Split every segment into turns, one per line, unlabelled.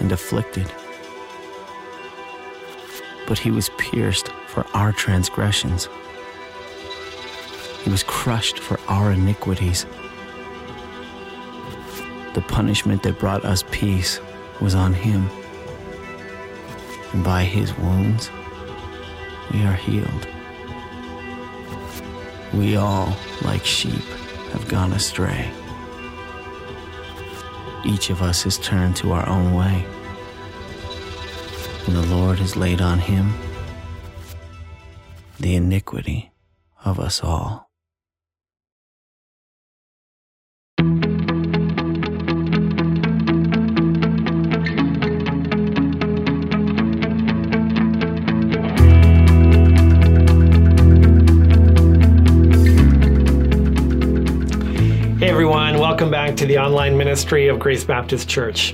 and afflicted. But he was pierced for our transgressions, he was crushed for our iniquities. The punishment that brought us peace was on him, and by his wounds we are healed. We all, like sheep, have gone astray. Each of us has turned to our own way, and the Lord has laid on him the iniquity of us all.
Welcome back to the online ministry of Grace Baptist Church.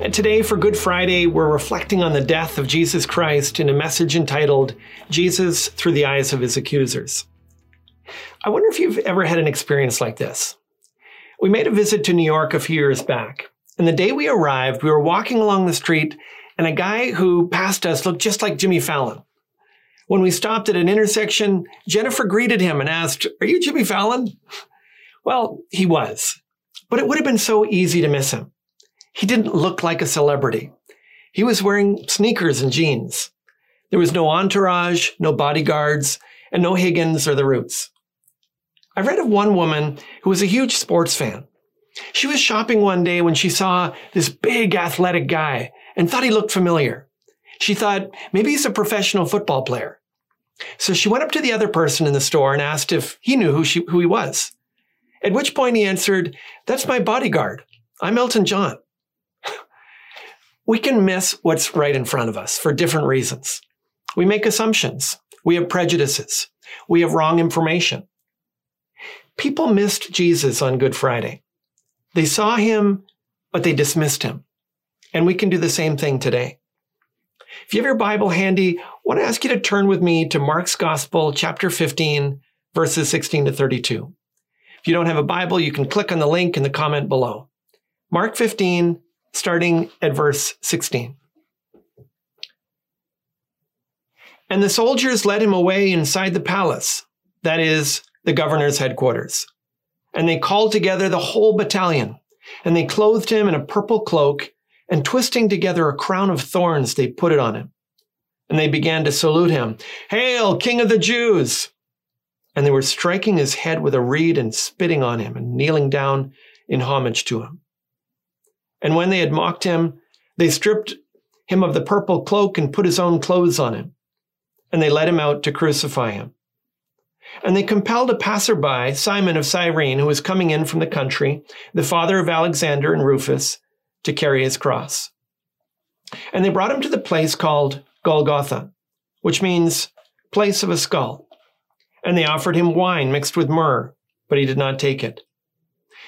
And today, for Good Friday, we're reflecting on the death of Jesus Christ in a message entitled Jesus Through the Eyes of His Accusers. I wonder if you've ever had an experience like this. We made a visit to New York a few years back, and the day we arrived, we were walking along the street, and a guy who passed us looked just like Jimmy Fallon. When we stopped at an intersection, Jennifer greeted him and asked, Are you Jimmy Fallon? Well, he was, but it would have been so easy to miss him. He didn't look like a celebrity. He was wearing sneakers and jeans. There was no entourage, no bodyguards, and no Higgins or the Roots. I read of one woman who was a huge sports fan. She was shopping one day when she saw this big athletic guy and thought he looked familiar. She thought maybe he's a professional football player. So she went up to the other person in the store and asked if he knew who, she, who he was. At which point he answered, That's my bodyguard. I'm Elton John. we can miss what's right in front of us for different reasons. We make assumptions. We have prejudices. We have wrong information. People missed Jesus on Good Friday. They saw him, but they dismissed him. And we can do the same thing today. If you have your Bible handy, I want to ask you to turn with me to Mark's Gospel, chapter 15, verses 16 to 32. If you don't have a Bible, you can click on the link in the comment below. Mark 15, starting at verse 16. And the soldiers led him away inside the palace, that is, the governor's headquarters. And they called together the whole battalion, and they clothed him in a purple cloak, and twisting together a crown of thorns, they put it on him. And they began to salute him Hail, King of the Jews! And they were striking his head with a reed and spitting on him and kneeling down in homage to him. And when they had mocked him, they stripped him of the purple cloak and put his own clothes on him. And they led him out to crucify him. And they compelled a passerby, Simon of Cyrene, who was coming in from the country, the father of Alexander and Rufus, to carry his cross. And they brought him to the place called Golgotha, which means place of a skull. And they offered him wine mixed with myrrh, but he did not take it.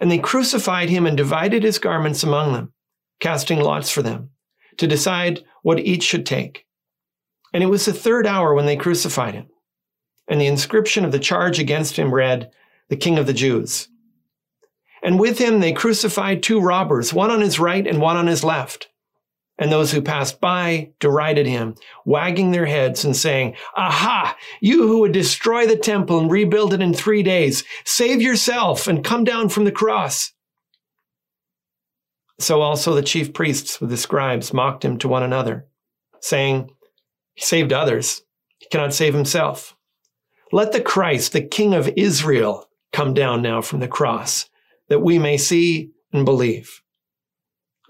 And they crucified him and divided his garments among them, casting lots for them, to decide what each should take. And it was the third hour when they crucified him. And the inscription of the charge against him read, The King of the Jews. And with him they crucified two robbers, one on his right and one on his left. And those who passed by derided him, wagging their heads and saying, Aha! You who would destroy the temple and rebuild it in three days, save yourself and come down from the cross. So also the chief priests with the scribes mocked him to one another, saying, He saved others, he cannot save himself. Let the Christ, the King of Israel, come down now from the cross, that we may see and believe.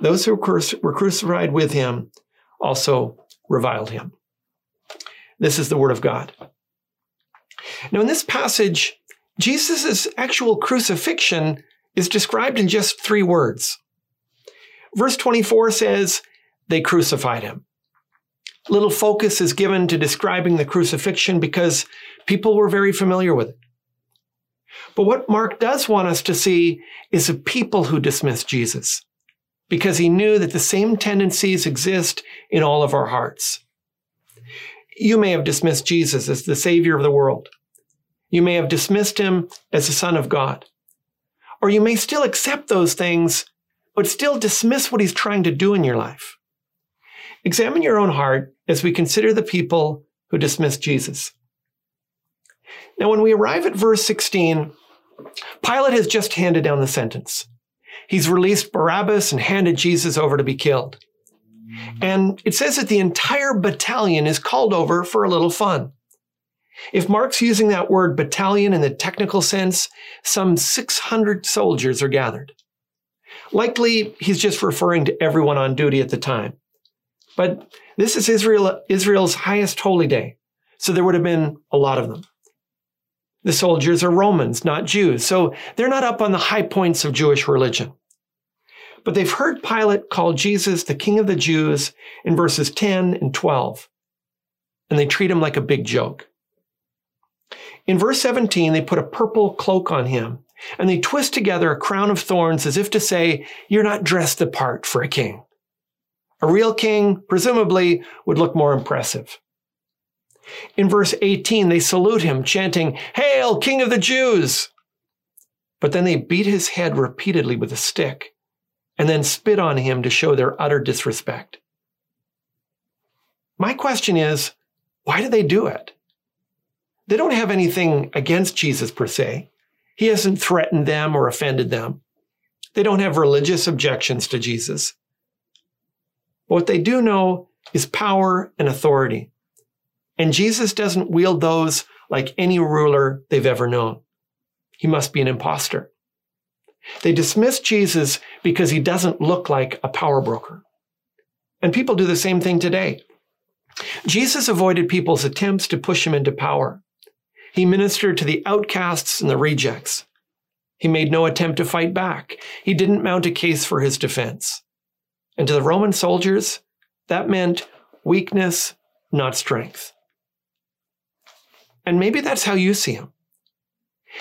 Those who were crucified with him also reviled him. This is the word of God. Now, in this passage, Jesus' actual crucifixion is described in just three words. Verse 24 says, they crucified him. Little focus is given to describing the crucifixion because people were very familiar with it. But what Mark does want us to see is a people who dismiss Jesus because he knew that the same tendencies exist in all of our hearts. You may have dismissed Jesus as the Savior of the world. You may have dismissed him as the Son of God. Or you may still accept those things, but still dismiss what he's trying to do in your life. Examine your own heart as we consider the people who dismissed Jesus. Now, when we arrive at verse 16, Pilate has just handed down the sentence. He's released Barabbas and handed Jesus over to be killed. And it says that the entire battalion is called over for a little fun. If Mark's using that word battalion in the technical sense, some 600 soldiers are gathered. Likely, he's just referring to everyone on duty at the time. But this is Israel, Israel's highest holy day, so there would have been a lot of them. The soldiers are Romans, not Jews, so they're not up on the high points of Jewish religion. But they've heard Pilate call Jesus the King of the Jews in verses 10 and 12, and they treat him like a big joke. In verse 17, they put a purple cloak on him, and they twist together a crown of thorns as if to say, You're not dressed the part for a king. A real king, presumably, would look more impressive. In verse 18, they salute him, chanting, Hail, King of the Jews! But then they beat his head repeatedly with a stick and then spit on him to show their utter disrespect. My question is, why do they do it? They don't have anything against Jesus per se. He hasn't threatened them or offended them. They don't have religious objections to Jesus. What they do know is power and authority. And Jesus doesn't wield those like any ruler they've ever known. He must be an impostor. They dismiss Jesus because he doesn't look like a power broker. And people do the same thing today. Jesus avoided people's attempts to push him into power. He ministered to the outcasts and the rejects. He made no attempt to fight back. He didn't mount a case for his defense. And to the Roman soldiers, that meant weakness, not strength. And maybe that's how you see him.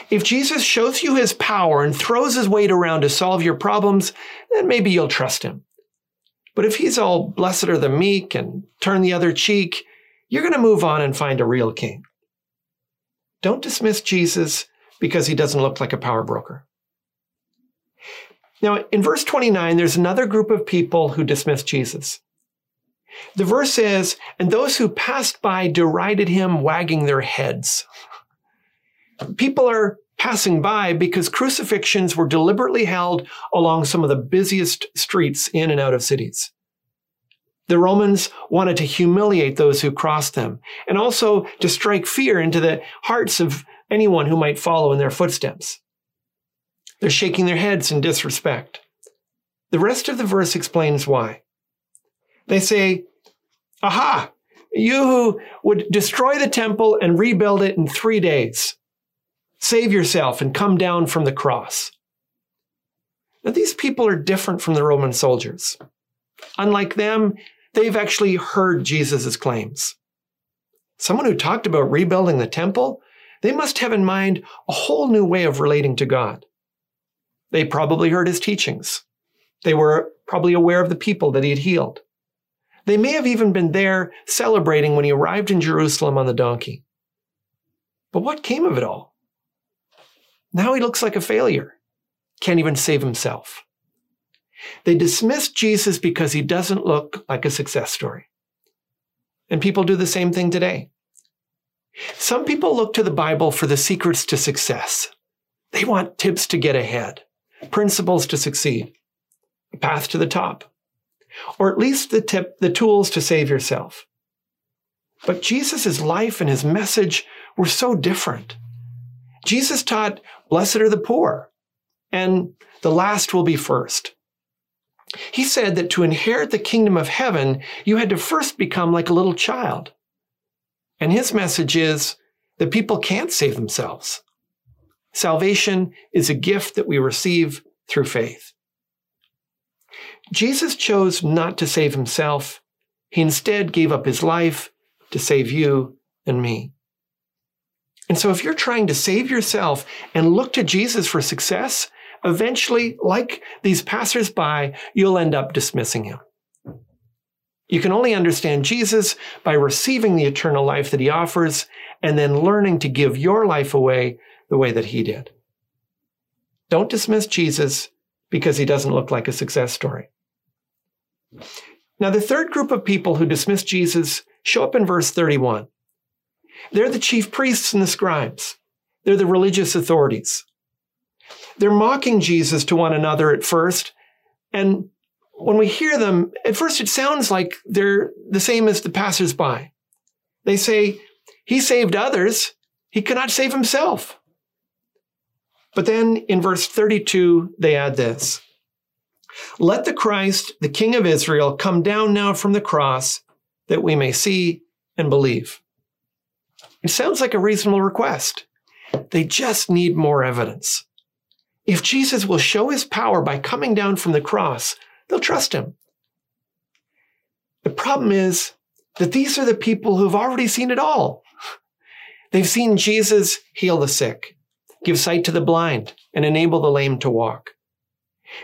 If Jesus shows you his power and throws his weight around to solve your problems, then maybe you'll trust him. But if he's all blessed are the meek and turn the other cheek, you're going to move on and find a real king. Don't dismiss Jesus because he doesn't look like a power broker. Now, in verse 29, there's another group of people who dismiss Jesus. The verse says, and those who passed by derided him, wagging their heads. People are passing by because crucifixions were deliberately held along some of the busiest streets in and out of cities. The Romans wanted to humiliate those who crossed them and also to strike fear into the hearts of anyone who might follow in their footsteps. They're shaking their heads in disrespect. The rest of the verse explains why. They say, Aha, you who would destroy the temple and rebuild it in three days. Save yourself and come down from the cross. Now, these people are different from the Roman soldiers. Unlike them, they've actually heard Jesus' claims. Someone who talked about rebuilding the temple, they must have in mind a whole new way of relating to God. They probably heard his teachings. They were probably aware of the people that he had healed. They may have even been there celebrating when he arrived in Jerusalem on the donkey. But what came of it all? Now he looks like a failure. Can't even save himself. They dismiss Jesus because he doesn't look like a success story. And people do the same thing today. Some people look to the Bible for the secrets to success. They want tips to get ahead, principles to succeed, a path to the top or at least the tip, the tools to save yourself. But Jesus' life and his message were so different. Jesus taught, blessed are the poor, and the last will be first. He said that to inherit the kingdom of heaven, you had to first become like a little child. And his message is that people can't save themselves. Salvation is a gift that we receive through faith. Jesus chose not to save himself. He instead gave up his life to save you and me. And so if you're trying to save yourself and look to Jesus for success, eventually, like these passersby, you'll end up dismissing him. You can only understand Jesus by receiving the eternal life that he offers and then learning to give your life away the way that he did. Don't dismiss Jesus because he doesn't look like a success story. Now, the third group of people who dismiss Jesus show up in verse 31. They're the chief priests and the scribes. They're the religious authorities. They're mocking Jesus to one another at first. And when we hear them, at first it sounds like they're the same as the passersby. They say, He saved others, He cannot save Himself. But then in verse 32, they add this Let the Christ, the King of Israel, come down now from the cross that we may see and believe. It sounds like a reasonable request. They just need more evidence. If Jesus will show his power by coming down from the cross, they'll trust him. The problem is that these are the people who've already seen it all. They've seen Jesus heal the sick, give sight to the blind, and enable the lame to walk.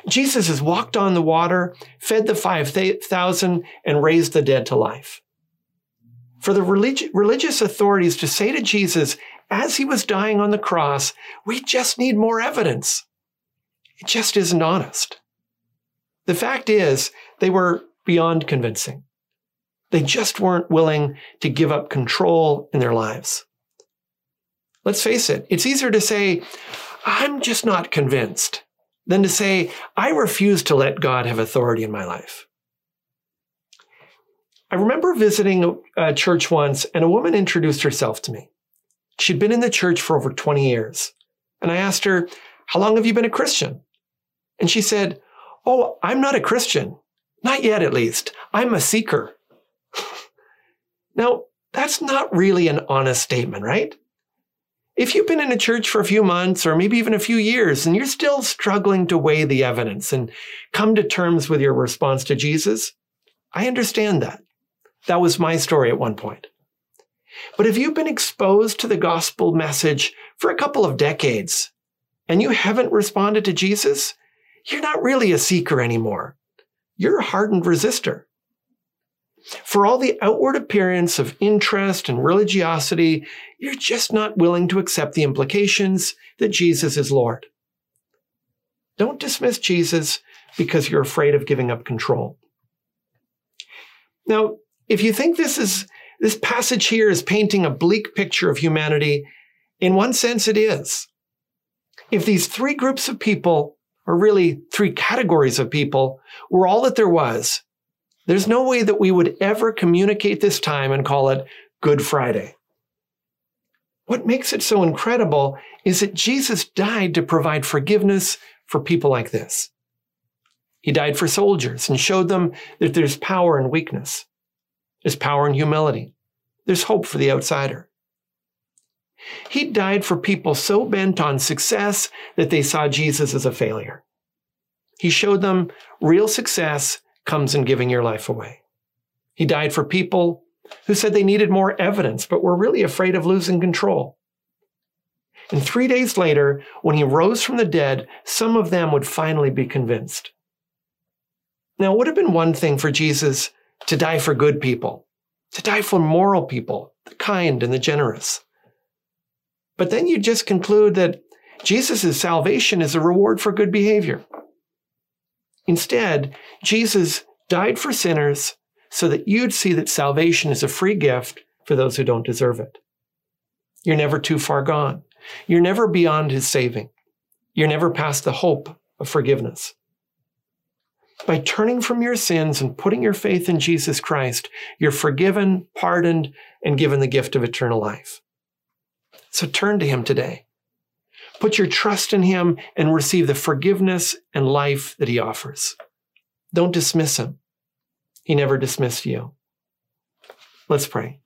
Jesus has walked on the water, fed the 5,000, and raised the dead to life. For the relig- religious authorities to say to Jesus, as he was dying on the cross, we just need more evidence. It just isn't honest. The fact is, they were beyond convincing. They just weren't willing to give up control in their lives. Let's face it, it's easier to say, I'm just not convinced, than to say, I refuse to let God have authority in my life. I remember visiting a church once, and a woman introduced herself to me. She'd been in the church for over 20 years. And I asked her, How long have you been a Christian? And she said, Oh, I'm not a Christian. Not yet, at least. I'm a seeker. now, that's not really an honest statement, right? If you've been in a church for a few months or maybe even a few years and you're still struggling to weigh the evidence and come to terms with your response to Jesus, I understand that. That was my story at one point. But if you've been exposed to the gospel message for a couple of decades and you haven't responded to Jesus, you're not really a seeker anymore. You're a hardened resistor. For all the outward appearance of interest and religiosity, you're just not willing to accept the implications that Jesus is Lord. Don't dismiss Jesus because you're afraid of giving up control. Now, if you think this is this passage here is painting a bleak picture of humanity, in one sense it is. If these three groups of people or really three categories of people, were all that there was, there's no way that we would ever communicate this time and call it Good Friday. What makes it so incredible is that Jesus died to provide forgiveness for people like this. He died for soldiers and showed them that there's power in weakness. There's power in humility. There's hope for the outsider. He died for people so bent on success that they saw Jesus as a failure. He showed them real success comes in giving your life away. He died for people who said they needed more evidence, but were really afraid of losing control. And three days later, when he rose from the dead, some of them would finally be convinced. Now, it would have been one thing for Jesus to die for good people, to die for moral people, the kind and the generous. But then you just conclude that Jesus' salvation is a reward for good behavior. Instead, Jesus died for sinners so that you'd see that salvation is a free gift for those who don't deserve it. You're never too far gone. You're never beyond his saving. You're never past the hope of forgiveness. By turning from your sins and putting your faith in Jesus Christ, you're forgiven, pardoned, and given the gift of eternal life. So turn to Him today. Put your trust in Him and receive the forgiveness and life that He offers. Don't dismiss Him. He never dismissed you. Let's pray.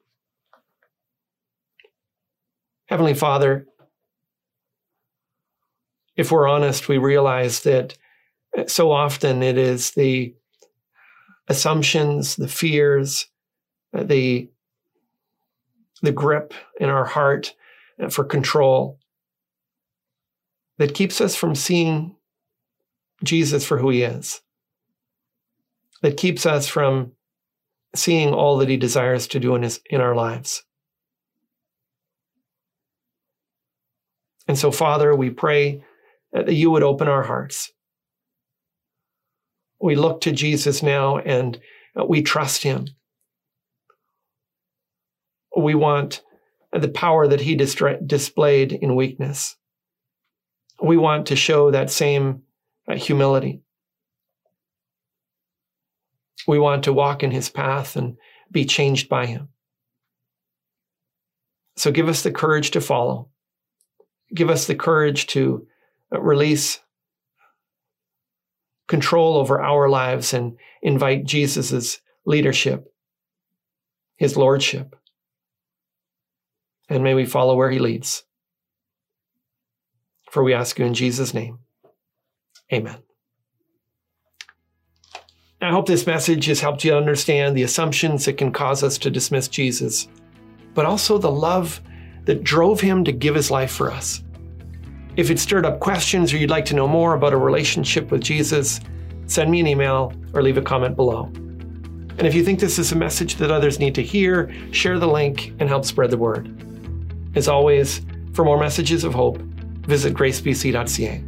Heavenly Father, if we're honest, we realize that so often it is the assumptions, the fears, uh, the, the grip in our heart for control that keeps us from seeing Jesus for who he is, that keeps us from seeing all that he desires to do in, his, in our lives. And so, Father, we pray that you would open our hearts. We look to Jesus now and we trust him. We want the power that he displayed in weakness. We want to show that same uh, humility. We want to walk in his path and be changed by him. So give us the courage to follow. Give us the courage to uh, release control over our lives and invite Jesus' leadership, his lordship. And may we follow where he leads. For we ask you in Jesus' name. Amen. I hope this message has helped you understand the assumptions that can cause us to dismiss Jesus, but also the love that drove him to give his life for us. If it stirred up questions or you'd like to know more about a relationship with Jesus, send me an email or leave a comment below. And if you think this is a message that others need to hear, share the link and help spread the word. As always, for more messages of hope, visit gracebc.ca.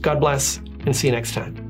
God bless and see you next time.